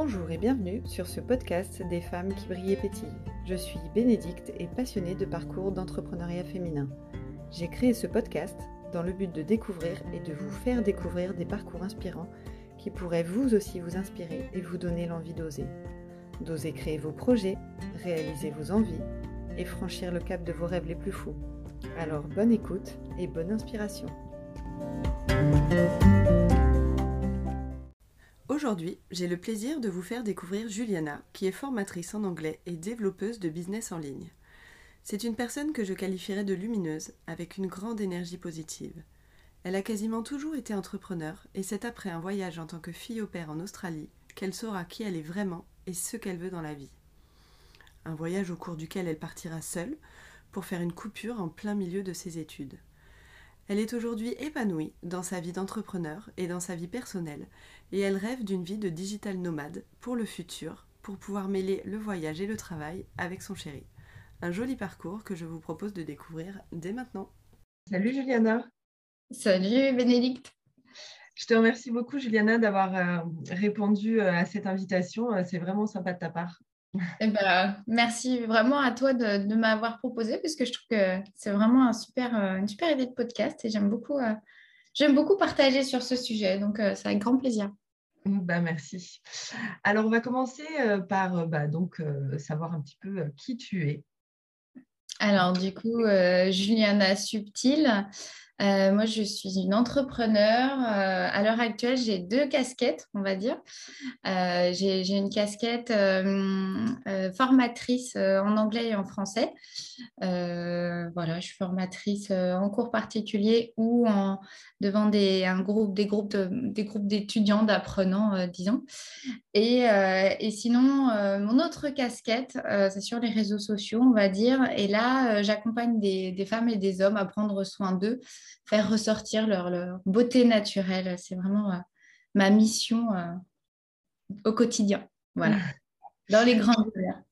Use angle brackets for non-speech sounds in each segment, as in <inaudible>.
Bonjour et bienvenue sur ce podcast des femmes qui brillent et pétillent. Je suis Bénédicte et passionnée de parcours d'entrepreneuriat féminin. J'ai créé ce podcast dans le but de découvrir et de vous faire découvrir des parcours inspirants qui pourraient vous aussi vous inspirer et vous donner l'envie d'oser. D'oser créer vos projets, réaliser vos envies et franchir le cap de vos rêves les plus fous. Alors bonne écoute et bonne inspiration. Aujourd'hui, j'ai le plaisir de vous faire découvrir Juliana, qui est formatrice en anglais et développeuse de business en ligne. C'est une personne que je qualifierais de lumineuse, avec une grande énergie positive. Elle a quasiment toujours été entrepreneur, et c'est après un voyage en tant que fille au père en Australie qu'elle saura qui elle est vraiment et ce qu'elle veut dans la vie. Un voyage au cours duquel elle partira seule pour faire une coupure en plein milieu de ses études. Elle est aujourd'hui épanouie dans sa vie d'entrepreneur et dans sa vie personnelle, et elle rêve d'une vie de digital nomade pour le futur, pour pouvoir mêler le voyage et le travail avec son chéri. Un joli parcours que je vous propose de découvrir dès maintenant. Salut Juliana. Salut Bénédicte. Je te remercie beaucoup Juliana d'avoir euh, répondu euh, à cette invitation. Euh, c'est vraiment sympa de ta part. Eh ben, merci vraiment à toi de, m'avoir proposé parce que je trouve que c'est vraiment un super, une super idée de podcast et j'aime beaucoup, euh, j'aime beaucoup partager sur ce sujet. Donc, euh, c'est avec grand plaisir. Bah, merci. Alors, on va commencer par bah, donc, savoir un petit peu qui tu es. Alors, du coup, Juliana Subtil, euh, moi, je suis une entrepreneur. Euh, à l'heure actuelle, j'ai deux casquettes, on va dire. Euh, j'ai une casquette formatrice en anglais et en français. voilà, je suis formatrice en cours particulier ou devant des, un groupe, des groupes d'étudiants, d'apprenants, disons. Et, et sinon, mon autre casquette, c'est sur les réseaux sociaux, on va dire. Et là, j'accompagne des, des femmes et des hommes à prendre soin d'eux faire ressortir leur, beauté naturelle. C'est vraiment euh, ma mission euh, au quotidien. Voilà, <laughs> dans les grandes valeurs.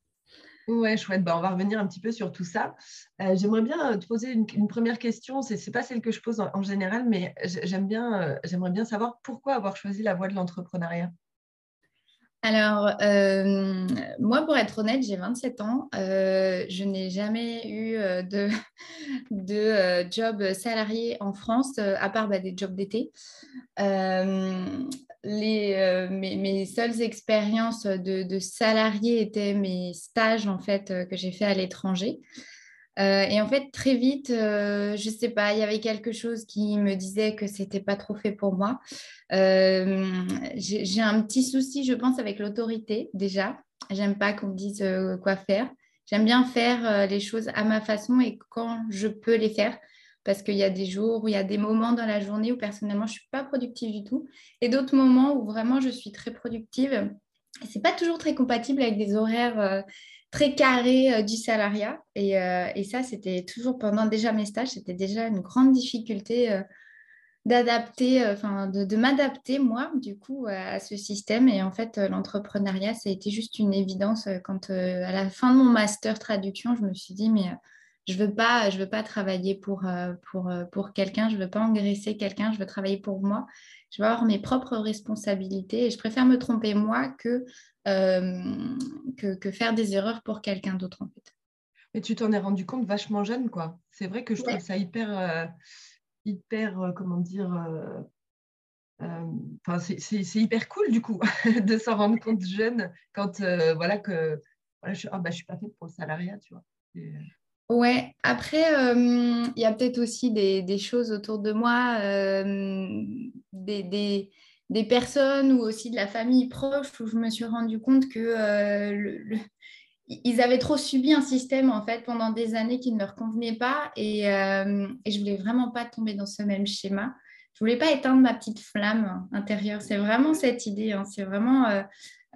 Ouais, chouette. Bah, on va revenir un petit peu sur tout ça. Euh, j'aimerais bien te poser une, première question. Ce n'est pas celle que je pose en, général, mais j'aime bien, j'aimerais bien savoir pourquoi avoir choisi la voie de l'entrepreneuriat. Alors, euh, moi, pour être honnête, j'ai 27 ans. Euh, je n'ai jamais eu euh, de, <laughs> job salarié en France, à part bah, des jobs d'été. Mes, seules expériences de, de salarié étaient mes stages en fait que j'ai fait à l'étranger. Et en fait, très vite, je ne sais pas, il y avait quelque chose qui me disait que c'était pas trop fait pour moi. Euh, j'ai un petit souci, je pense, avec l'autorité déjà. J'aime pas qu'on me dise euh, quoi faire. J'aime bien faire euh, les choses à ma façon et quand je peux les faire. Parce qu'il y a des jours où il y a des moments dans la journée où personnellement je ne suis pas productive du tout et d'autres moments où vraiment je suis très productive. Ce n'est pas toujours très compatible avec des horaires très carrés du salariat. Et, et ça, c'était toujours pendant déjà mes stages, c'était déjà une grande difficulté d'adapter, euh, enfin de, m'adapter moi du coup à, ce système. Et en fait, euh, l'entrepreneuriat, ça a été juste une évidence euh, quand à la fin de mon master traduction, je me suis dit mais je veux veux pas travailler pour pour pour quelqu'un, je veux pas engraisser quelqu'un, je veux travailler pour moi. Je veux avoir mes propres responsabilités et je préfère me tromper moi que que, faire des erreurs pour quelqu'un d'autre en fait. Mais tu t'en es rendu compte vachement jeune, quoi. C'est vrai que je trouve ça hyper, hyper, euh, comment dire, euh, euh, c'est hyper cool du coup <laughs> de s'en rendre compte jeune quand voilà que voilà, je, oh, bah, je suis pas faite pour le salariat, tu vois. Ouais, après, il y a peut-être aussi des, des, choses autour de moi, des, des, personnes ou aussi de la famille proche où je me suis rendu compte que le, ils avaient trop subi un système en fait pendant des années qui ne leur convenait pas et, euh, et je voulais vraiment pas tomber dans ce même schéma. Je voulais pas éteindre ma petite flamme intérieure. C'est vraiment cette idée. Hein. C'est vraiment euh,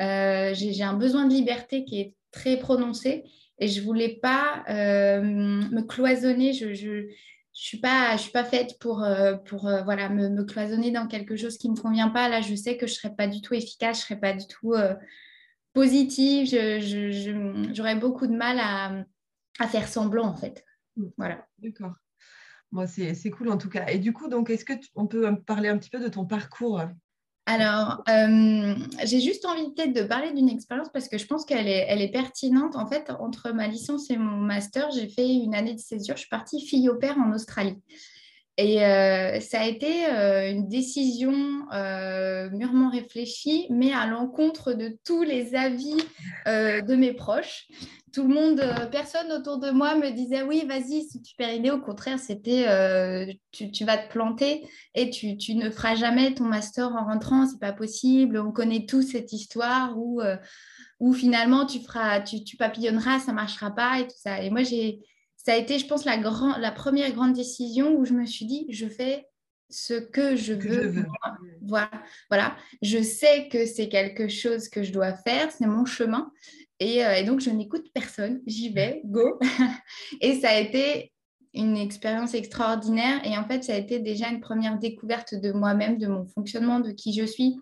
euh, j'ai un besoin de liberté qui est très prononcé et je voulais pas me cloisonner. Je suis pas je suis pas faite pour pour voilà me, me, cloisonner dans quelque chose qui me convient pas. Là, je sais que je serais pas du tout efficace. Je serais pas du tout positive, j'aurais beaucoup de mal à, faire semblant en fait. Mm. Voilà. D'accord. Moi, c'est cool en tout cas. Et du coup, donc, est-ce que on peut parler un petit peu de ton parcours? Alors, euh, j'ai juste envie peut-être de parler d'une expérience parce que je pense qu'elle est, est pertinente. En fait, entre ma licence et mon master, j'ai fait une année de césure. Je suis partie fille au père en Australie. Et euh, ça a été euh, une décision mûrement réfléchie, mais à l'encontre de tous les avis de mes proches tout le monde, euh, personne autour de moi me disait oui, vas-y, c'est super idée. Au contraire, c'était euh, tu, vas te planter et tu, ne feras jamais ton master en rentrant, c'est pas possible. On connaît tous cette histoire où, euh, finalement tu, tu, papillonneras, ça marchera pas et tout ça. Et moi, j'ai, ça a été, je pense, la, grand, la première grande décision où je me suis dit, je fais ce que je veux. Voilà, voilà, je sais que c'est quelque chose que je dois faire, c'est mon chemin. Euh, et, donc, je n'écoute personne, j'y vais, go. <laughs> et ça a été une expérience extraordinaire. Et en fait, ça a été déjà une première découverte de moi-même, de mon fonctionnement, de qui je suis,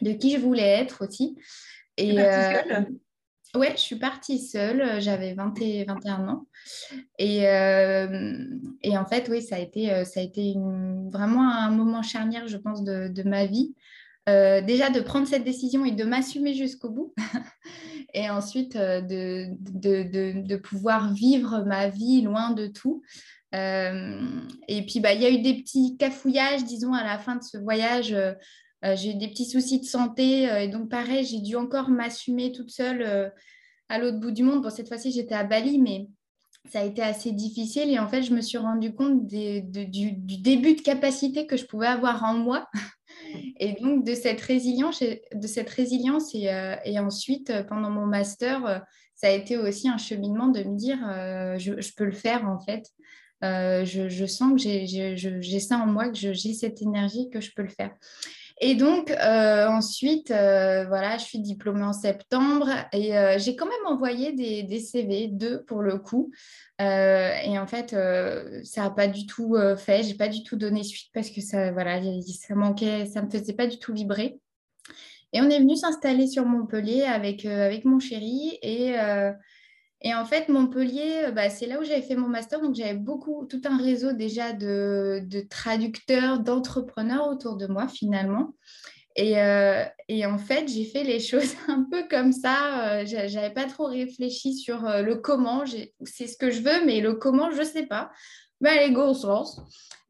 de qui je voulais être aussi. Et euh, ouais, je suis partie seule, j'avais 20 et 21 ans. Et, euh, et, en fait, oui, ça a été, ça a été vraiment un moment charnière, je pense, de, ma vie. déjà de prendre cette décision et de m'assumer jusqu'au bout. <laughs> et ensuite euh, de, de, de, pouvoir vivre ma vie loin de tout. Euh, et puis, bah, il y a eu des petits cafouillages, disons, à la fin de ce voyage. Euh, j'ai eu des petits soucis de santé. et donc, pareil, j'ai dû encore m'assumer toute seule à l'autre bout du monde. Bon, cette fois-ci, j'étais à Bali, mais ça a été assez difficile. Et en fait, je me suis rendu compte du, du, début de capacité que je pouvais avoir en moi <laughs> et donc, de cette résilience, de cette résilience et, euh, ensuite, euh, pendant mon master, euh, ça a été aussi un cheminement de me dire, je, peux le faire en fait. Je, sens que j'ai ça en moi, que j'ai cette énergie, que je peux le faire. Et donc, ensuite, voilà, je suis diplômée en septembre et j'ai quand même envoyé des, CV, deux pour le coup, euh, et en fait, euh, ça n'a pas du tout euh, fait. J'ai pas du tout donné suite parce que ça, voilà, ça manquait, ça me faisait pas du tout vibrer. Et on est venu s'installer sur Montpellier avec, avec mon chéri. Et, et en fait, Montpellier, bah, c'est là où j'avais fait mon master. Donc, j'avais beaucoup, tout un réseau déjà de traducteurs, d'entrepreneurs autour de moi finalement. Euh, et, en fait, j'ai fait les choses <laughs> un peu comme ça. Euh, je n'avais pas trop réfléchi sur euh, le comment. C'est ce que je veux, mais le comment, je sais pas. Mais allez, go, on se lance.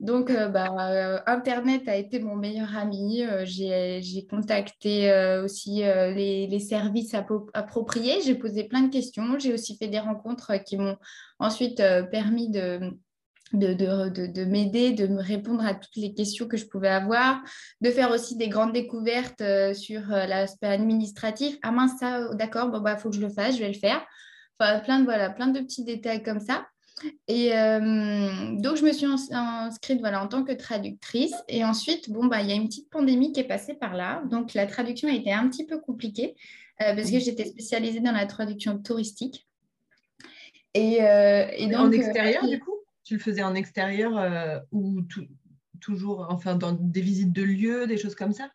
Donc, bah, Internet a été mon meilleur ami. j'ai contacté aussi les, services appropriés. J'ai posé plein de questions. J'ai aussi fait des rencontres qui m'ont ensuite permis de de, de, de, m'aider, de me répondre à toutes les questions que je pouvais avoir, de faire aussi des grandes découvertes euh, sur euh, l'aspect administratif. Ah mince, ça, d'accord, bon, bah, faut que je le fasse, je vais le faire. Enfin, plein de, voilà, plein de petits détails comme ça. Et euh, donc, je me suis inscrite voilà, en tant que traductrice. Et ensuite, bon, bah, il y a une petite pandémie qui est passée par là. Donc, la traduction a été un petit peu compliquée parce que j'étais spécialisée dans la traduction touristique. Et, et donc, en extérieur, du coup? Tu le faisais en extérieur euh, ou toujours, enfin, dans des visites de lieux, des choses comme ça?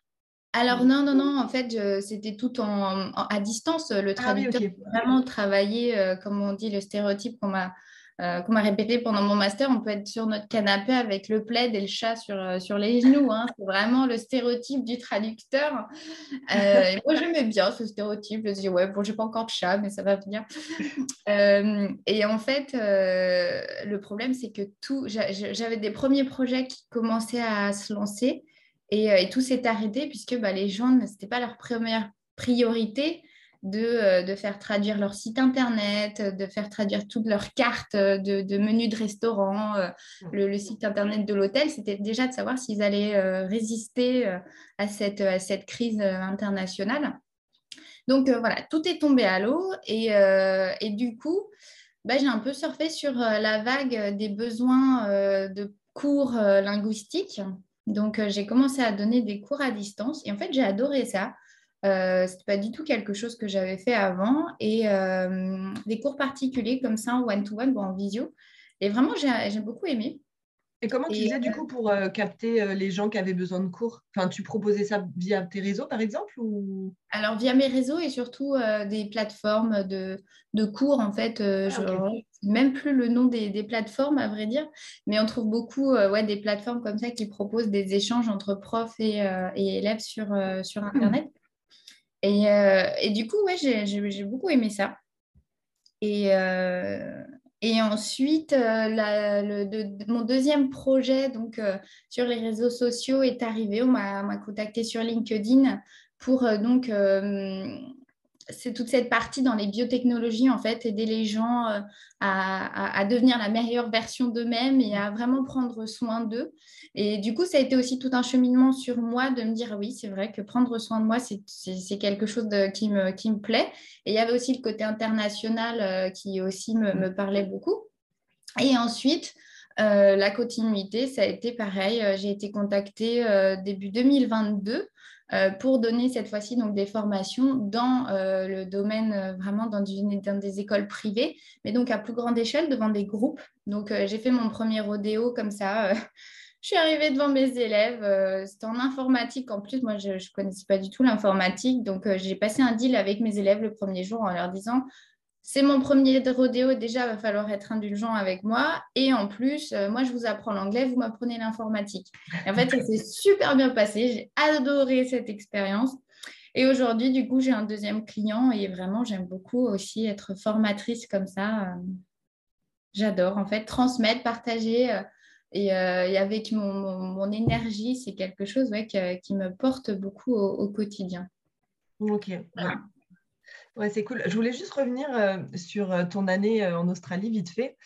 Alors non, non, non, en fait, c'était tout en, à distance. Le ah traducteur vraiment travaillé, euh, comme on dit, le stéréotype qu'on m'a euh, qu'on m'a répété pendant mon master, on peut être sur notre canapé avec le plaid et le chat sur, euh, sur les genoux. Hein. C'est vraiment le stéréotype du traducteur. Euh, <laughs> et moi, j'aimais bien ce stéréotype. Je me dis, ouais, bon, j'ai pas encore de chat, mais ça va venir. et en fait, le problème, c'est que tout, j'avais des premiers projets qui commençaient à se lancer et, tout s'est arrêté puisque bah, les gens, ce n'était pas leur première priorité. Euh, de, faire traduire leur site internet, de faire traduire toutes leurs cartes de, menus de restaurant, euh, le, site internet de l'hôtel. C'était déjà de savoir s'ils allaient euh, résister à cette, à cette crise internationale. Donc voilà, tout est tombé à l'eau et, et, du coup, bah, j'ai un peu surfé sur la vague des besoins de cours linguistiques. Donc j'ai commencé à donner des cours à distance et en fait j'ai adoré ça. Euh, ce pas du tout quelque chose que j'avais fait avant. Et euh, des cours particuliers comme ça, en one-to-one ou en visio. Et vraiment, j'ai beaucoup aimé. Et comment tu faisais du coup pour euh, capter euh, les gens qui avaient besoin de cours? Enfin, tu proposais ça via tes réseaux par exemple ou... Alors via mes réseaux et surtout euh, des plateformes de, de, cours en fait. Ah, je même plus le nom des, des, plateformes à vrai dire, mais on trouve beaucoup ouais, des plateformes comme ça qui proposent des échanges entre profs et, et élèves sur, sur mmh. Internet. Et, du coup, ouais, j'ai beaucoup aimé ça. Et, et ensuite, euh, mon deuxième projet donc, euh, sur les réseaux sociaux est arrivé. On m'a contacté sur LinkedIn pour euh, donc c'est toute cette partie dans les biotechnologies, en fait, aider les gens euh, à, devenir la meilleure version d'eux-mêmes et à vraiment prendre soin d'eux. Et du coup, ça a été aussi tout un cheminement sur moi de me dire, oui, c'est vrai que prendre soin de moi, c'est quelque chose qui, me, qui me plaît. Et il y avait aussi le côté international euh, qui aussi me, parlait beaucoup. Et ensuite, euh, la continuité, ça a été pareil. J'ai été contactée début 2022 euh, pour donner cette fois-ci donc des formations dans euh, le domaine euh, vraiment dans, des écoles privées, mais donc à plus grande échelle devant des groupes. Donc j'ai fait mon premier rodéo comme ça. <laughs> je suis arrivée devant mes élèves. C'était en informatique en plus. Moi, je ne connaissais pas du tout l'informatique. Donc j'ai passé un deal avec mes élèves le premier jour en leur disant c'est mon premier rodéo, déjà, il va falloir être indulgent avec moi. Et en plus, euh, moi, je vous apprends l'anglais, vous m'apprenez l'informatique. en fait, ça s'est <laughs> super bien passé. J'ai adoré cette expérience. Et aujourd'hui, du coup, j'ai un deuxième client et vraiment, j'aime beaucoup aussi être formatrice comme ça. Euh, j'adore, en fait, transmettre, partager. Euh, et, avec mon, énergie, c'est quelque chose qui, me porte beaucoup au, quotidien. Ok. Ouais, c'est cool. Je voulais juste revenir euh, sur euh, ton année euh, en Australie, vite fait.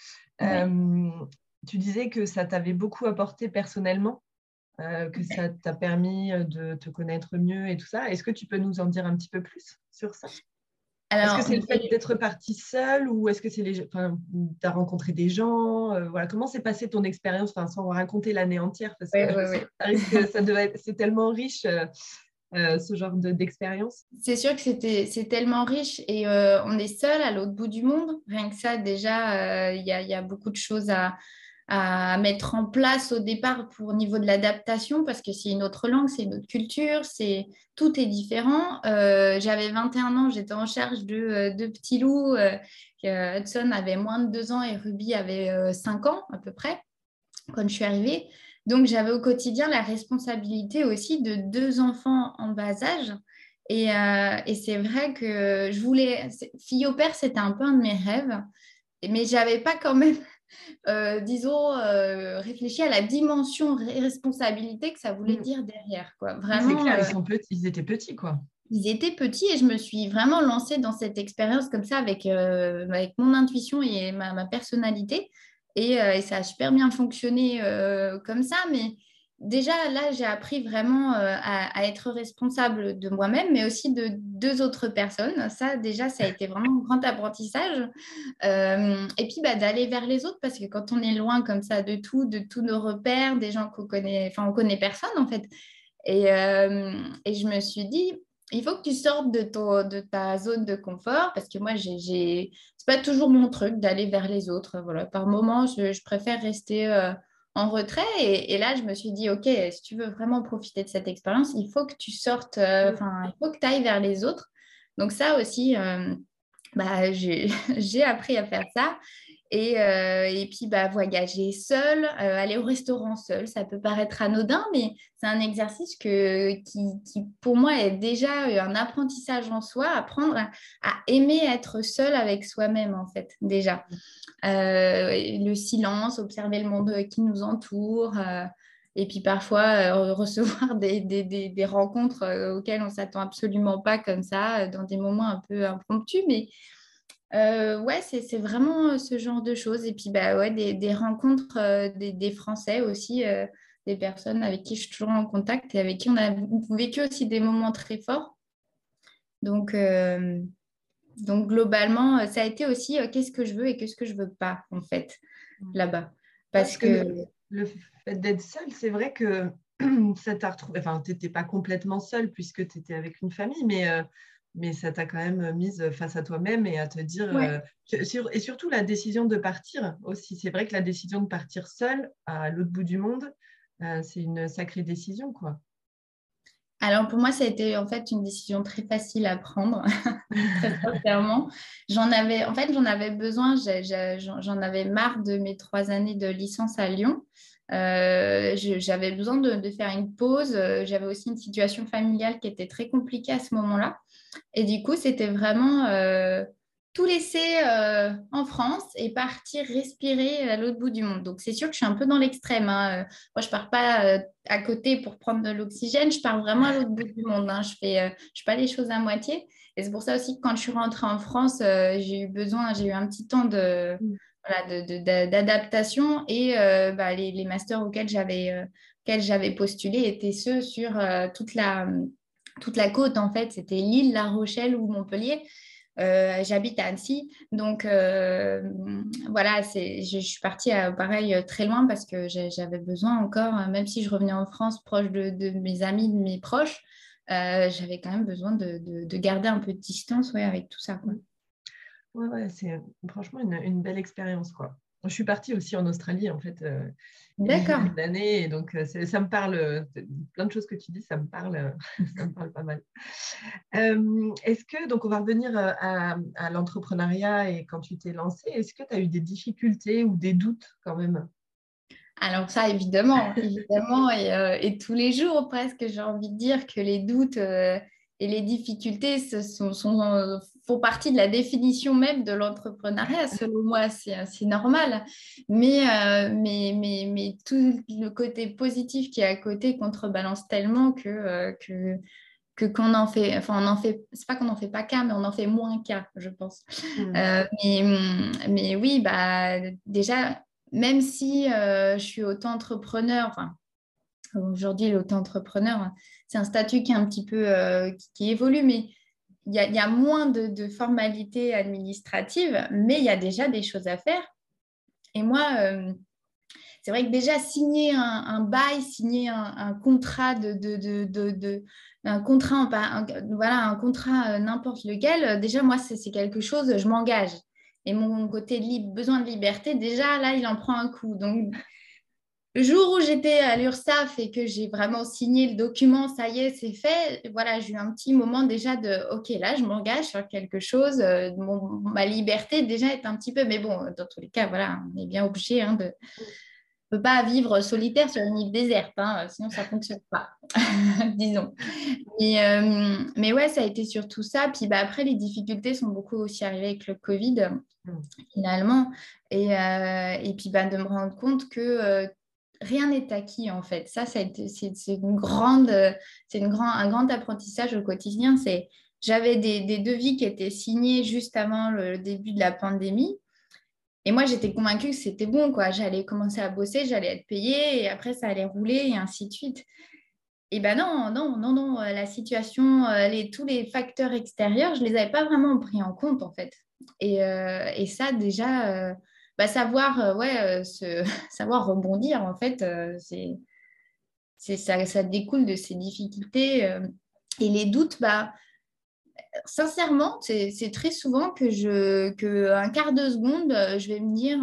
tu disais que ça t'avait beaucoup apporté personnellement, que ça t'a permis de te connaître mieux et tout ça. Est-ce que tu peux nous en dire un petit peu plus sur ça? Est-ce que c'est le fait d'être partie seule ou est-ce que c'est les, enfin, tu as rencontré des gens Voilà, comment s'est passée ton expérience, enfin, sans raconter l'année entière parce que, <laughs> ça devait c'est tellement riche. Euh, ce genre d'expérience? C'est sûr que c'est tellement riche et euh, on est seul à l'autre bout du monde. Rien que ça, déjà, euh, il y, a beaucoup de choses à, à, mettre en place au départ pour au niveau de l'adaptation parce que c'est une autre langue, c'est une autre culture, c'est tout est différent. J'avais 21 ans, j'étais en charge de deux petits loups. Hudson avait moins de 2 ans et Ruby avait 5 ans à peu près quand je suis arrivée. Donc, j'avais au quotidien la responsabilité aussi de deux enfants en bas âge. Et, euh, c'est vrai que je voulais, fille au père, c'était un peu un de mes rêves, mais je n'avais pas quand même, <laughs> euh, disons, euh, réfléchi à la dimension responsabilité que ça voulait mm. dire derrière. Quoi. Vraiment, clair, ils, sont petits, ils étaient petits, quoi. Ils étaient petits et je me suis vraiment lancée dans cette expérience comme ça avec, avec mon intuition et ma personnalité. Euh, et, ça a super bien fonctionné euh, comme ça. Mais déjà, là, j'ai appris vraiment euh, à, être responsable de moi-même, mais aussi de deux autres personnes. Ça, déjà, ça a été vraiment un grand apprentissage. et puis, bah, d'aller vers les autres, parce que quand on est loin comme ça de tout, de tous nos repères, des gens qu'on connaît, enfin, on connaît personne, en fait. Et, et je me suis dit, il faut que tu sortes de, de ta zone de confort parce que moi, j'ai, c'est pas toujours mon truc d'aller vers les autres. Voilà. Par moments, je, préfère rester euh, en retrait. Et, là, je me suis dit, OK, si tu veux vraiment profiter de cette expérience, il faut que tu sortes, euh, enfin, il faut que tu ailles vers les autres. Donc ça aussi, euh, bah, j'ai <laughs> appris à faire ça. Et, euh, et, puis, bah, voyager seul, euh, aller au restaurant seul, ça peut paraître anodin, mais c'est un exercice que, qui, pour moi, est déjà un apprentissage en soi, apprendre à, aimer être seul avec soi-même, en fait, déjà. Euh, le silence, observer le monde qui nous entoure, et puis parfois <laughs> recevoir des, des, des, des rencontres auxquelles on ne s'attend absolument pas comme ça, dans des moments un peu impromptus, mais euh, ouais, c'est vraiment euh, ce genre de choses. Et puis, bah, ouais, des, rencontres euh, des, Français aussi, des personnes avec qui je suis toujours en contact et avec qui on a vécu aussi des moments très forts. Donc, donc globalement, ça a été aussi qu'est-ce que je veux et qu'est-ce que je veux pas, en fait, là-bas. Parce, que, le, fait d'être seule, c'est vrai que <clears throat> ça t'a retrouvé. Enfin, tu n'étais pas complètement seule puisque tu étais avec une famille, mais mais ça t'a quand même mise face à toi-même et à te dire, et surtout la décision de partir aussi. C'est vrai que la décision de partir seule à l'autre bout du monde, c'est une sacrée décision, quoi. Alors pour moi, ça a été en fait une décision très facile à prendre, <laughs> très sincèrement. J'en avais, en fait, j'en avais besoin. J'en avais marre de mes trois années de licence à Lyon. Euh, j'avais besoin de, faire une pause. J'avais aussi une situation familiale qui était très compliquée à ce moment-là. Et du coup, c'était vraiment euh, tout laisser euh, en France et partir respirer à l'autre bout du monde. Donc, c'est sûr que je suis un peu dans l'extrême. Hein. Moi, je ne pars pas euh, à côté pour prendre de l'oxygène, je pars vraiment à l'autre bout du monde. Hein. Je fais, euh, je fais pas les choses à moitié. Et c'est pour ça aussi que quand je suis rentrée en France, j'ai eu besoin, j'ai eu un petit temps de, mmh. d'adaptation et bah, les, les, masters auxquels j'avais, auxquels j'avais postulé étaient ceux sur toute la toute la côte en fait, c'était Lille, La Rochelle ou Montpellier. Euh, j'habite à Annecy. Donc, euh, voilà, je, je, suis partie, à, pareil, très loin parce que j'avais besoin encore, même si je revenais en France proche de, mes amis, de mes proches, euh, j'avais quand même besoin de, garder un peu de distance ouais, avec tout ça. Quoi. Ouais, ouais, c'est franchement une, une belle expérience. quoi. Je suis partie aussi en Australie, en fait, euh, D'accord. d'années, donc euh, ça me parle, euh, plein de choses que tu dis, ça me parle, <laughs> ça me parle pas mal. est-ce que, donc on va revenir à, l'entrepreneuriat et quand tu t'es lancée, est-ce que tu as eu des difficultés ou des doutes quand même? Alors ça, évidemment, évidemment, et, tous les jours presque, j'ai envie de dire que les doutes et les difficultés ce sont, sont, font partie de la définition même de l'entrepreneuriat, selon moi, c'est normal. Mais, euh, mais, mais, mais, tout le côté positif qui est à côté contrebalance tellement que, euh, que que qu'on en fait, enfin on en fait, c'est pas qu'on n'en fait pas cas, mais on en fait moins cas, je pense. Mmh. Euh, mais, mais, oui, bah déjà, même si je suis auto-entrepreneur, enfin aujourd'hui l'auto-entrepreneur, c'est un statut peu qui, évolue, mais il y, a moins de, formalités administratives, mais il y a déjà des choses à faire. Et moi, euh, c'est vrai que déjà signer un, bail, signer un, contrat de, contrat, voilà, un contrat euh, n'importe lequel, euh, déjà moi c'est quelque chose, je m'engage. Et mon côté besoin de liberté, déjà là, il en prend un coup. Le jour où j'étais à l'URSSAF et que j'ai vraiment signé le document, ça y est, c'est fait, voilà, j'ai eu un petit moment déjà de OK, là, je m'engage sur quelque chose. Euh, ma liberté déjà est un petit peu, mais bon, dans tous les cas, voilà, on est bien obligé hein, de ne peut pas vivre solitaire sur une île déserte, hein, sinon ça ne fonctionne pas, <laughs> disons. Mais, euh, mais ouais, ça a été surtout ça. Puis bah, après, les difficultés sont beaucoup aussi arrivées avec le Covid, mm. finalement. Et, euh, et puis bah, de me rendre compte que rien n'est acquis en fait. Ça, c'est une grande, c'est une grand, un grand apprentissage au quotidien. C'est j'avais des, devis qui étaient signés juste avant le début de la pandémie. Et moi, j'étais convaincue que c'était bon, quoi. J'allais commencer à bosser, j'allais être payée, et après, ça allait rouler, et ainsi de suite. Et ben non, non, non, non, la situation, les, tous les facteurs extérieurs, je les avais pas vraiment pris en compte, en fait. Et, euh, ça, déjà, euh, bah, savoir, euh, ouais, euh, <laughs> savoir rebondir, en fait, euh, c'est, ça, ça, découle de ces difficultés. et les doutes, bah, sincèrement, c'est très souvent que je, que un quart de seconde, je vais me dire,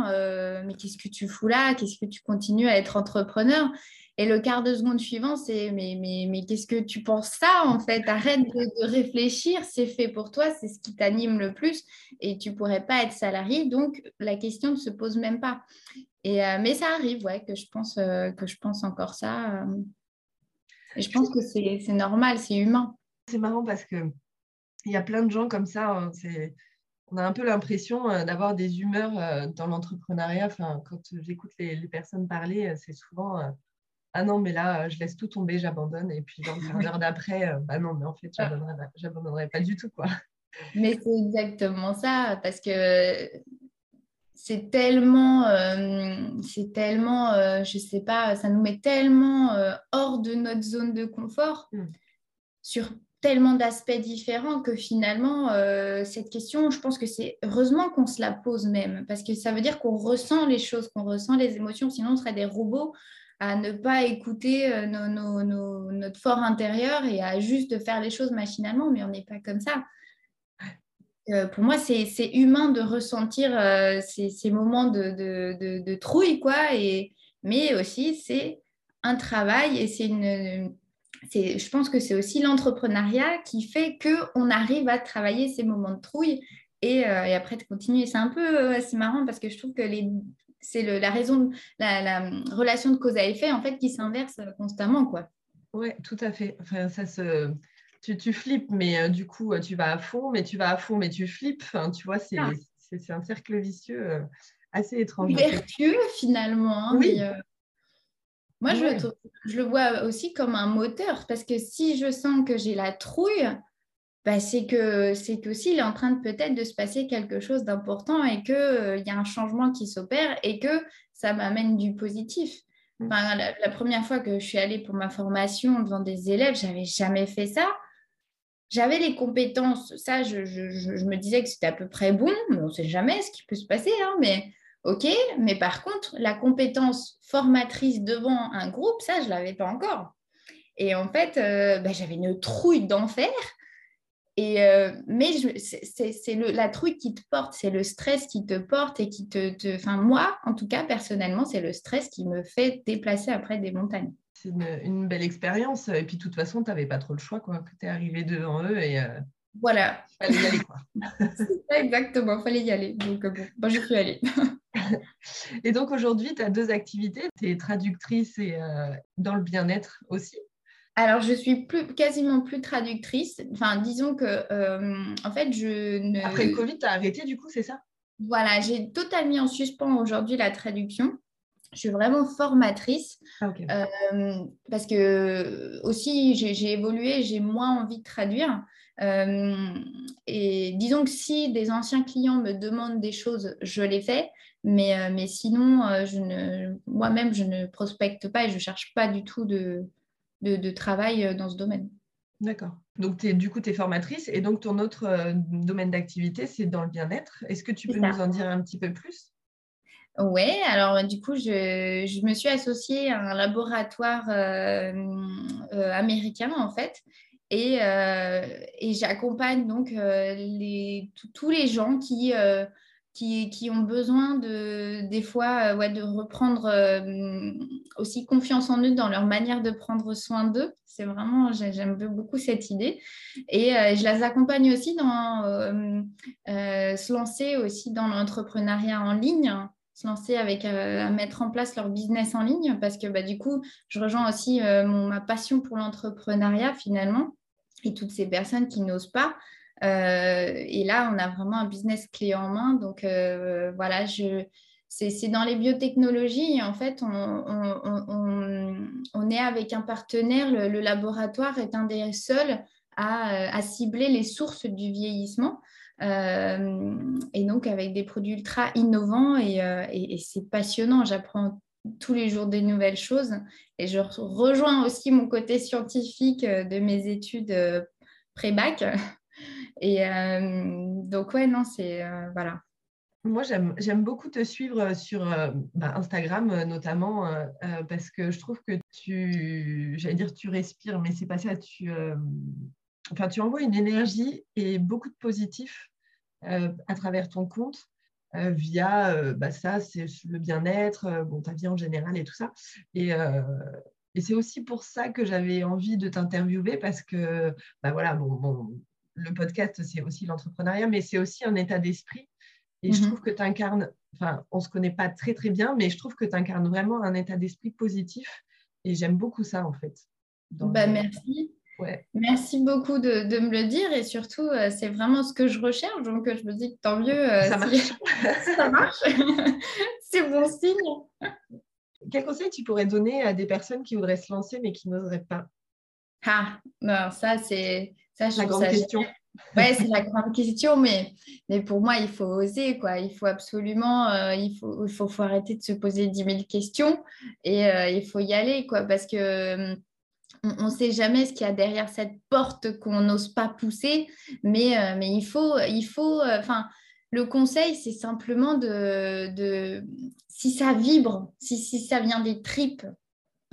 mais qu'est-ce que tu fous là? Qu'est-ce que tu continues à être entrepreneur? Et le quart de seconde suivant, c'est mais, mais, mais qu'est-ce que tu penses ça en fait? Arrête de, réfléchir, c'est fait pour toi, c'est ce qui t'anime le plus et tu pourrais pas être salarié, donc la question ne se pose même pas. Et, euh, mais ça arrive, ouais, que je pense, euh, que je pense encore ça. Euh. et je pense que c'est normal, c'est humain. C'est marrant parce que il y a plein de gens comme ça. Hein, on a un peu l'impression d'avoir des humeurs dans l'entrepreneuriat. Enfin, quand j'écoute les, les, personnes parler, c'est souvent ah non, mais là, euh, je laisse tout tomber, j'abandonne. Et puis, dans le quart d'après, euh, bah non, mais en fait, ah. j'abandonnerai pas du tout, quoi. Mais c'est exactement ça, parce que c'est tellement, euh, c'est tellement, je sais pas, ça nous met tellement hors de notre zone de confort hmm. sur tellement d'aspects différents que finalement, cette question, je pense que c'est heureusement qu'on se la pose même, parce que ça veut dire qu'on ressent les choses, qu'on ressent les émotions, sinon on serait des robots à ne pas écouter euh, notre fort intérieur et à juste faire les choses machinalement, mais on n'est pas comme ça. Euh, pour moi, c'est humain de ressentir euh, ces, moments de, trouille, quoi. Et, mais aussi, c'est un travail et c'est une. Je pense que c'est aussi l'entrepreneuriat qui fait qu'on arrive à travailler ces moments de trouille et, après de continuer. C'est un peu c'est marrant parce que je trouve que les, c'est la raison, la, la, relation de cause à effet en fait qui s'inverse constamment quoi. Ouais, tout à fait. Enfin, ça se, tu, tu flippes, mais euh, du coup tu vas à fond, mais tu vas à fond, mais tu flippes. Enfin, tu vois, c'est, ah. un cercle vicieux euh, assez étrange. Vertueux finalement. Hein, oui. Euh, moi, je, je, le vois aussi comme un moteur parce que si je sens que j'ai la trouille, bah, c'est que c'est qu'aussi il est en train de peut-être de se passer quelque chose d'important et qu'il euh, y a un changement qui s'opère et que ça m'amène du positif. Mm. la, première fois que je suis allée pour ma formation devant des élèves, j'avais jamais fait ça. J'avais les compétences, ça, je, me disais que c'était à peu près bon, mais on ne sait jamais ce qui peut se passer. Hein, mais ok, mais par contre, la compétence formatrice devant un groupe, ça, je ne l'avais pas encore. Et en fait, euh, bah, j'avais une trouille d'enfer et euh, mais c'est la trouille qui te porte, c'est le stress qui te porte et qui te, Enfin, moi, en tout cas, personnellement, c'est le stress qui me fait déplacer après des montagnes. C'est une, belle expérience. Et puis, de toute façon, tu n'avais pas trop le choix, quoi. Tu es arrivé devant eux et. Euh, voilà. Il fallait y aller, quoi. <laughs> exactement, il fallait y aller. Donc, euh, bon, moi, j'ai pu aller. et donc, aujourd'hui, tu as deux activités. Tu es traductrice et dans le bien-être aussi. Alors, je suis plus, quasiment plus traductrice. Enfin, disons que, euh, en fait, je ne... Après le Covid, tu as arrêté du coup, c'est ça? Voilà, j'ai totalement mis en suspens aujourd'hui la traduction. Je suis vraiment formatrice ah, euh, parce que aussi j'ai évolué, j'ai moins envie de traduire. Euh, et disons que si des anciens clients me demandent des choses, je les fais. Mais, mais sinon, moi-même, je ne prospecte pas et je ne cherche pas du tout de, de, travail euh, dans ce domaine. D'accord. Donc, es, du coup, tu es formatrice et donc ton autre euh, domaine d'activité, c'est dans le bien-être. Est-ce que tu peux nous en dire un petit peu plus? Oui, alors du coup, je, me suis associée à un laboratoire euh, américain en fait. Et, et j'accompagne donc les, tous les gens qui qui, ont besoin de, des fois euh, ouais, de reprendre euh, aussi confiance en eux dans leur manière de prendre soin d'eux. C'est vraiment, j'aime beaucoup cette idée. Et euh, je les accompagne aussi dans se lancer aussi dans l'entrepreneuriat en ligne se lancer avec à mettre en place leur business en ligne parce que bah, du coup je rejoins aussi ma passion pour l'entrepreneuriat finalement et toutes ces personnes qui n'osent pas et là, on a vraiment un business clé en main. Donc euh, voilà, c'est dans les biotechnologies. en fait, on, est avec un partenaire. Le, laboratoire est un des seuls à, cibler les sources du vieillissement. Euh, et donc avec des produits ultra innovants et, et c'est passionnant. J'apprends tous les jours des nouvelles choses et je rejoins aussi mon côté scientifique de mes études pré-bac et euh, donc, ouais, non, c'est. Euh, voilà. Moi, j'aime beaucoup te suivre sur euh, bah, Instagram, notamment, parce que je trouve que tu, j'allais dire, tu respires, mais c'est pas ça. Tu, enfin, tu envoies une énergie et beaucoup de positif à travers ton compte. via bah, ça, c'est le bien-être, bon, ta vie en général et tout ça. Et, et c'est aussi pour ça que j'avais envie de t'interviewer parce que, bah voilà, bon le podcast, c'est aussi l'entrepreneuriat, mais c'est aussi un état d'esprit. Et je mhm. trouve que tu incarnes, enfin, on ne se connaît pas très, très bien, mais je trouve que tu incarnes vraiment un état d'esprit positif. Et j'aime beaucoup ça, en fait. Bah, Merci. Ouais. Merci beaucoup de, me le dire. Et surtout, euh, c'est vraiment ce que je recherche. Donc, je me dis que tant mieux. Euh, ça marche. <laughs> ça marche. <laughs> c'est bon signe. Quel conseil tu pourrais donner à des personnes qui voudraient se lancer, mais qui n'oseraient pas? Ah, non, ça, c'est ça, la grande question. Ouais, c'est la grande question, mais, mais pour moi, il faut oser, quoi. Il faut absolument, euh, il, faut, il faut, faut, arrêter de se poser 10 000 questions et euh, il faut y aller, quoi, parce que on ne sait jamais ce qu'il y a derrière cette porte qu'on n'ose pas pousser, mais, euh, mais il faut, il faut, enfin, le conseil, c'est simplement de, de, si ça vibre, si, si ça vient des tripes,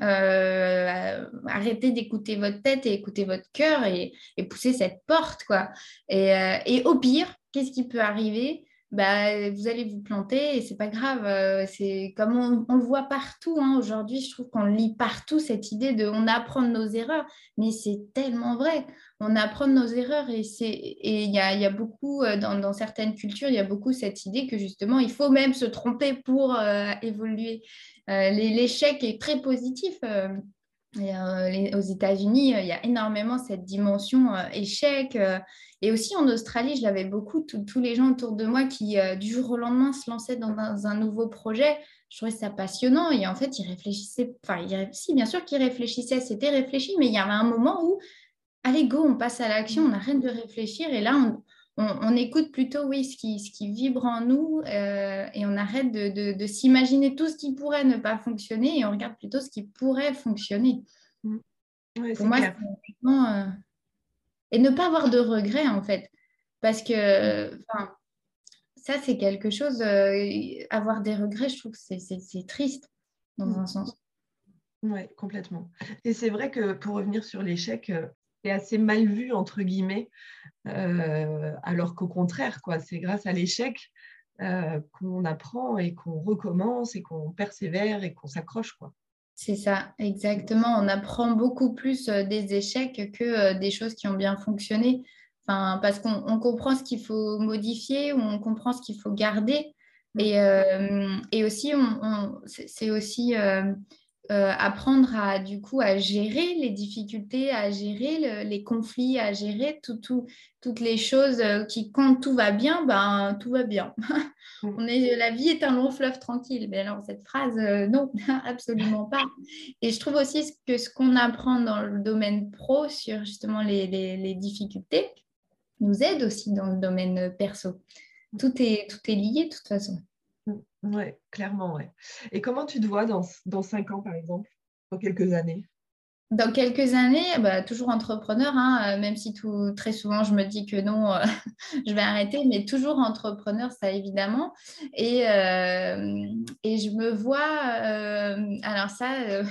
Euh, arrêtez d'écouter votre tête et écouter votre cœur et, pousser cette porte, quoi. Euh, et au pire, qu'est-ce qui peut arriver? Bah, vous allez vous planter et c'est pas grave. Euh, c'est comme on, le voit partout hein. aujourd'hui. Je trouve qu'on lit partout cette idée de on apprend de nos erreurs, mais c'est tellement vrai. On apprend de nos erreurs et c'est et il y a, y a, beaucoup dans, dans, certaines cultures, il y a beaucoup cette idée que justement il faut même se tromper pour évoluer. Euh, l'échec est très positif. Euh, euh, aux États-Unis, il y a énormément cette dimension échec. et aussi en Australie, je l'avais beaucoup, tous les gens autour de moi qui, du jour au lendemain, se lançaient dans un, nouveau projet. Je trouvais ça passionnant. Et en fait, ils réfléchissaient, enfin, si, bien sûr qu'ils réfléchissaient, c'était réfléchi, mais il y avait un moment où, allez, go, on passe à l'action, on arrête de réfléchir. Et là, on, on, écoute plutôt, oui, ce qui, ce qui vibre en nous euh, et on arrête de, s'imaginer tout ce qui pourrait ne pas fonctionner et on regarde plutôt ce qui pourrait fonctionner. Mmh. Pour moi, c'est euh, Et ne pas avoir de regrets, en fait. Parce que, ça, c'est quelque chose. Euh, avoir des regrets, je trouve que c'est triste, dans mmh. un sens. Oui, complètement. Et c'est vrai que pour revenir sur l'échec, c'est assez mal vu, entre guillemets, euh, alors qu'au contraire, quoi, c'est grâce à l'échec euh, qu'on apprend et qu'on recommence et qu'on persévère et qu'on s'accroche. quoi. C'est ça, exactement. On apprend beaucoup plus euh, des échecs que des choses qui ont bien fonctionné. Enfin, parce qu'on comprend ce qu'il faut modifier ou on comprend ce qu'il faut garder. Et, et aussi, on, c'est aussi euh, apprendre à du coup à gérer les difficultés, à gérer les conflits, à gérer toutes les choses euh, qui quand tout va bien, ben tout va bien. Mm. On est, la vie est un long fleuve tranquille. Mais alors cette phrase, euh, non, <laughs> absolument pas. Et je trouve aussi que ce qu'on apprend dans le domaine pro sur justement les, les difficultés nous aide aussi dans le domaine perso. Tout est, tout est lié de toute façon. Oui, clairement, ouais. Et comment tu te vois dans, dans cinq ans, par exemple, dans quelques années? Dans quelques années, bah, toujours entrepreneur, hein, euh, même si tout, très souvent je me dis que non, euh, <laughs> je vais arrêter, mais toujours entrepreneur, ça évidemment. Et, euh, et je me vois, alors ça,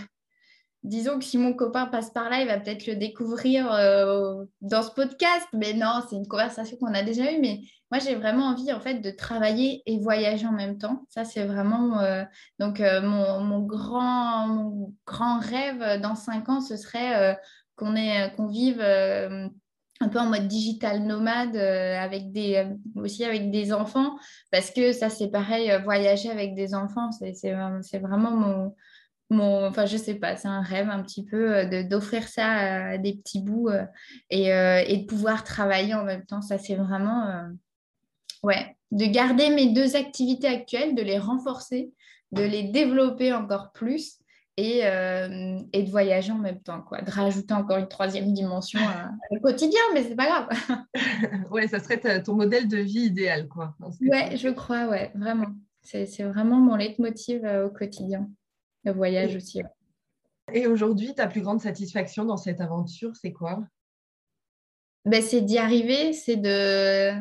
disons que si mon copain passe par là, il va peut-être le découvrir euh, dans ce podcast. Mais non, c'est une conversation qu'on a déjà eue. Mais moi, j'ai vraiment envie en fait de travailler et voyager en même temps. Ça, c'est vraiment euh, donc euh, mon, grand, grand rêve dans cinq ans, ce serait qu'on qu'on vive un peu en mode digital nomade avec des aussi avec des enfants parce que ça c'est pareil voyager avec des enfants c'est vraiment mon enfin je sais pas, c'est un rêve un petit peu euh, d'offrir ça à des petits bouts euh, et, euh, et, de pouvoir travailler en même temps. Ça c'est vraiment, ouais, de garder mes deux activités actuelles, de les renforcer, de les développer encore plus et, et de voyager en même temps, quoi, de rajouter encore une troisième dimension au quotidien, mais c'est pas grave. <laughs> ouais, ça serait ton modèle de vie idéal, quoi. Ouais, je crois, ouais, vraiment. C'est vraiment mon leitmotiv au quotidien le voyage aussi. Et aujourd'hui, ta plus grande satisfaction dans cette aventure, c'est quoi? Ben, C'est d'y arriver, c'est de...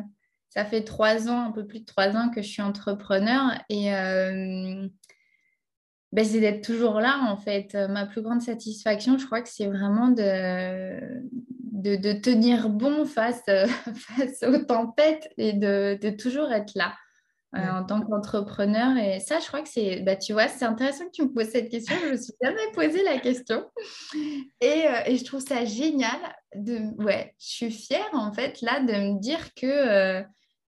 Ça fait trois ans, un peu plus de trois ans que je suis entrepreneur et euh... ben, c'est d'être toujours là en fait. Ma plus grande satisfaction, je crois que c'est vraiment de... de, de tenir bon face, <laughs> face aux tempêtes et de, de toujours être là. Euh, en tant qu'entrepreneur. Et ça, je crois que c'est, bah, tu vois, c'est intéressant que tu me poses cette question. Je me suis jamais posé la question. Et, euh, et, je trouve ça génial. De, ouais, je suis fière, en fait, là, de me dire que, euh,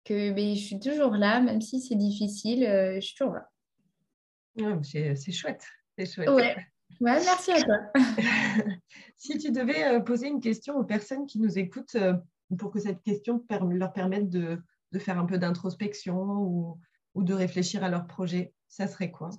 que ben, je suis toujours là, même si c'est difficile, je suis toujours là. c'est chouette. C'est chouette. Ouais. ouais. merci à toi. <laughs> si tu devais poser une question aux personnes qui nous écoutent pour que cette question leur permette de de faire un peu d'introspection ou, de réfléchir à leur projet, ça serait quoi?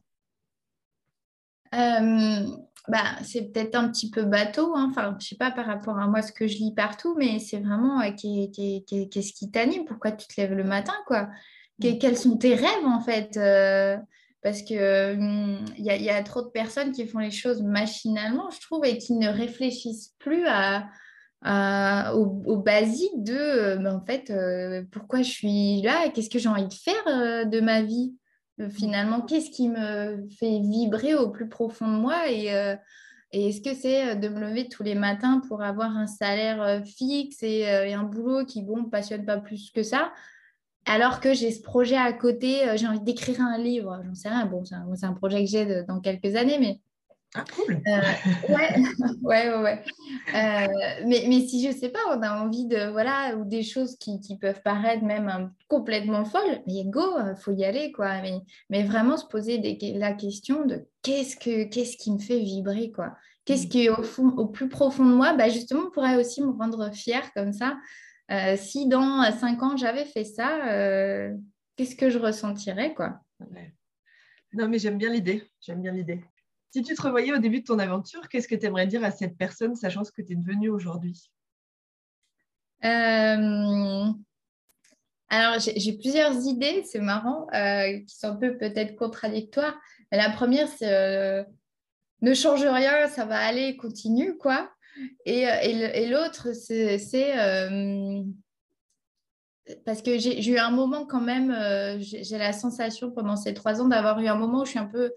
Euh, bah, c'est peut-être un petit peu bateau, hein. enfin, je sais pas par rapport à moi ce que je lis partout, mais c'est vraiment qu'est-ce qui t'anime, pourquoi tu te lèves le matin, quoi? Mm. Quels sont tes rêves en fait euh, Parce que il y, a trop de personnes qui font les choses machinalement, je trouve, et qui ne réfléchissent plus à, au, basique de euh, ben, en fait euh, pourquoi je suis là et qu'est-ce que j'ai envie de faire euh, de ma vie? Finalement qu'est-ce qui me fait vibrer au plus profond de moi? Et, Et est-ce que c'est de me lever tous les matins pour avoir un salaire fixe et, un boulot qui, bon, me passionne pas plus que ça? Alors que j'ai ce projet à côté, j'ai envie d'écrire un livre, j'en sais rien, bon, c'est un, projet que j'ai dans quelques années, mais ah, cool. Euh, <laughs> ouais, ouais, ouais. Euh, mais, mais si je sais pas, on a envie de, voilà, ou des choses qui, qui peuvent paraître même complètement folles, mais go, faut y aller, quoi. Mais, mais vraiment se poser des, la question de qu'est-ce, que, qu'est-ce qui me fait vibrer, quoi. Qu'est-ce mm. qui au, fond, au plus profond de moi? Bah, Justement, pourrait aussi me rendre fière comme ça. Euh, si dans cinq ans, j'avais fait ça, qu'est-ce que je ressentirais, quoi? Non, mais j'aime bien l'idée. J'aime bien l'idée. Si tu te revoyais au début de ton aventure, qu'est-ce que tu aimerais dire à cette personne, sachant ce que tu es devenue aujourd'hui? Euh, Alors, j'ai plusieurs idées, c'est marrant, euh, qui sont un peu peut-être contradictoires. la première, c'est euh, ne change rien, ça va aller, continue, quoi. Et, et l'autre, c'est parce que j'ai eu un moment quand même, j'ai la sensation pendant ces trois ans d'avoir eu un moment où je suis un peu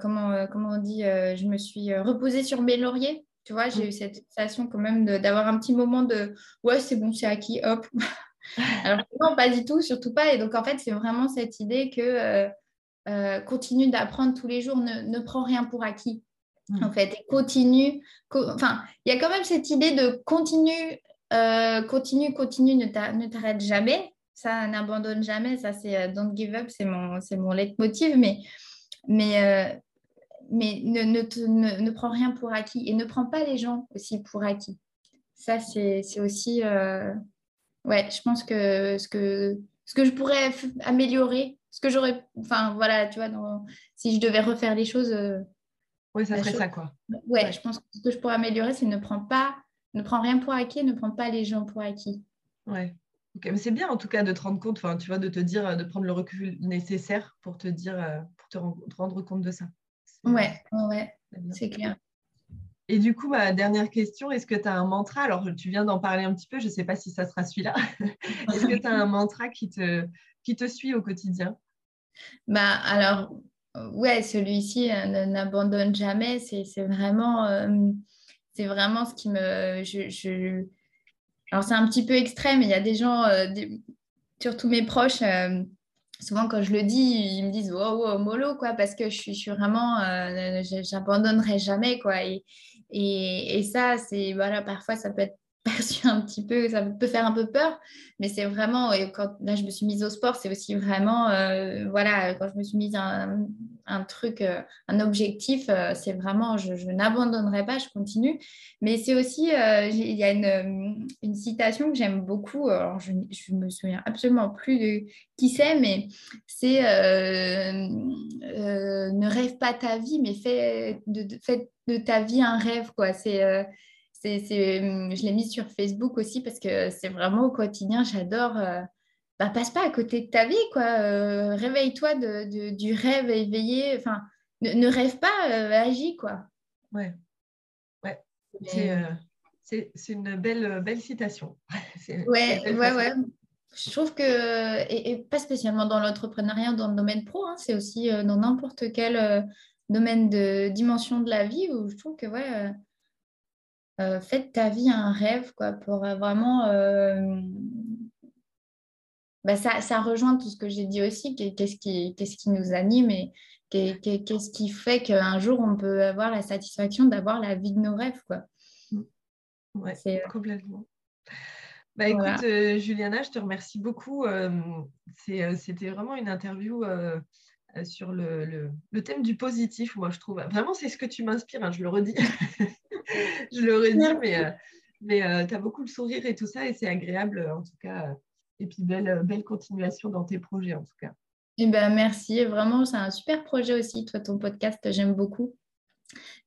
comment, euh, comment on dit, euh, je me suis reposée sur mes lauriers. Tu vois, j'ai mm. eu cette sensation quand même d'avoir un petit moment de ouais, c'est bon, c'est acquis, hop. <laughs> Alors non, pas du tout, surtout pas. Et donc en fait, c'est vraiment cette idée que continue d'apprendre tous les jours, ne, ne prends rien pour acquis. Mm. En fait, et continue. enfin, il y a quand même cette idée de continue, continue, continue, ne t'arrête jamais. Ça n'abandonne jamais. Ça, c'est don't give up, c'est mon, mon leitmotiv. Mais mais, euh, mais ne, ne, ne, prends rien pour acquis et ne prends pas les gens aussi pour acquis. Ça, c'est aussi. Euh, ouais, je pense que ce, que ce que je pourrais améliorer, ce que j'aurais. Enfin, voilà, tu vois, si je devais refaire les choses. Euh, oui, ça serait ça, quoi. Ouais, je pense que ce que je pourrais améliorer, c'est ne prends pas. Ne prends rien pour acquis, ne prends pas les gens pour acquis. Ouais. Mais c'est bien en tout cas de te rendre compte, tu vois, de te dire, de prendre le recul nécessaire pour te dire, te, rendre compte de ça. Ouais, ouais, c'est clair. Et du coup, ma dernière question, est-ce que tu as un mantra? Alors, tu viens d'en parler un petit peu, je ne sais pas si ça sera celui-là. <laughs> est-ce que tu as un mantra qui te, qui te suit au quotidien? Bah, Alors, ouais, celui-ci euh, n'abandonne jamais. C'est vraiment, euh, c'est vraiment ce qui me. Je, Alors, c'est un petit peu extrême. Il y a des gens, euh, surtout mes proches, souvent quand je le dis, ils me disent wow, wow mollo quoi, parce que je suis, vraiment, euh, j'abandonnerai jamais quoi. Et, ça, c'est voilà, parfois ça peut être <laughs> perçu un petit peu, ça peut faire un peu peur, mais c'est vraiment, et quand là je me suis mise au sport, c'est aussi vraiment, euh, voilà, quand je me suis mise un, un truc, euh, un objectif, euh, c'est vraiment, je, n'abandonnerai pas, je continue. Mais c'est aussi, il y a une, une citation que j'aime beaucoup, alors je ne me souviens absolument plus de qui c'est, mais c'est ne rêve pas ta vie, mais fais de, de, ta vie un rêve, quoi. C'est je l'ai mis sur Facebook aussi parce que c'est vraiment au quotidien, j'adore. Euh, bah, passe pas à côté de ta vie, quoi. Euh, réveille-toi de, du rêve éveillé. Enfin, ne, rêve pas, euh, agis, quoi. Ouais. Ouais. C'est, une belle, belle citation. <laughs> ouais, ouais, ouais. Je trouve que, et, pas spécialement dans l'entrepreneuriat, dans le domaine pro, hein, c'est aussi dans n'importe quel domaine de dimension de la vie où je trouve que, ouais euh, faites ta vie un rêve, quoi, pour euh, vraiment. Euh, bah, ça, ça, rejoint tout ce que j'ai dit aussi. Qu'est-ce qui, qu'est-ce qui nous anime et qu'est-ce qui fait qu'un jour on peut avoir la satisfaction d'avoir la vie de nos rêves, quoi. Ouais, complètement. Bah, écoute, Juliana, je te remercie beaucoup. c'était vraiment une interview sur le, le, thème du positif, moi, je trouve. Vraiment, c'est ce que tu m'inspires, hein, je le redis. <laughs> je le redis, mais, euh, mais euh, tu as beaucoup de sourire et tout ça, et c'est agréable euh, en tout cas. Et puis belle, belle continuation dans tes projets en tout cas. Eh ben, merci, vraiment, c'est un super projet aussi, toi, ton podcast, j'aime beaucoup.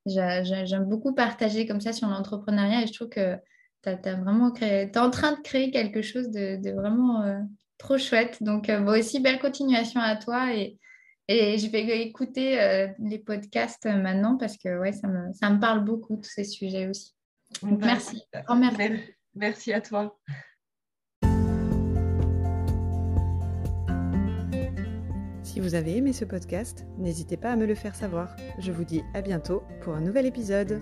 J'aime beaucoup partager comme ça sur l'entrepreneuriat et je trouve que tu as, vraiment créé, es en train de créer quelque chose de, vraiment trop chouette. Donc, moi aussi, belle continuation à toi et, et je vais écouter euh, les podcasts maintenant parce que ouais, ça, me, ça me parle beaucoup, tous ces sujets aussi. Donc, merci. merci. Merci à toi. Si vous avez aimé ce podcast, n'hésitez pas à me le faire savoir. Je vous dis à bientôt pour un nouvel épisode.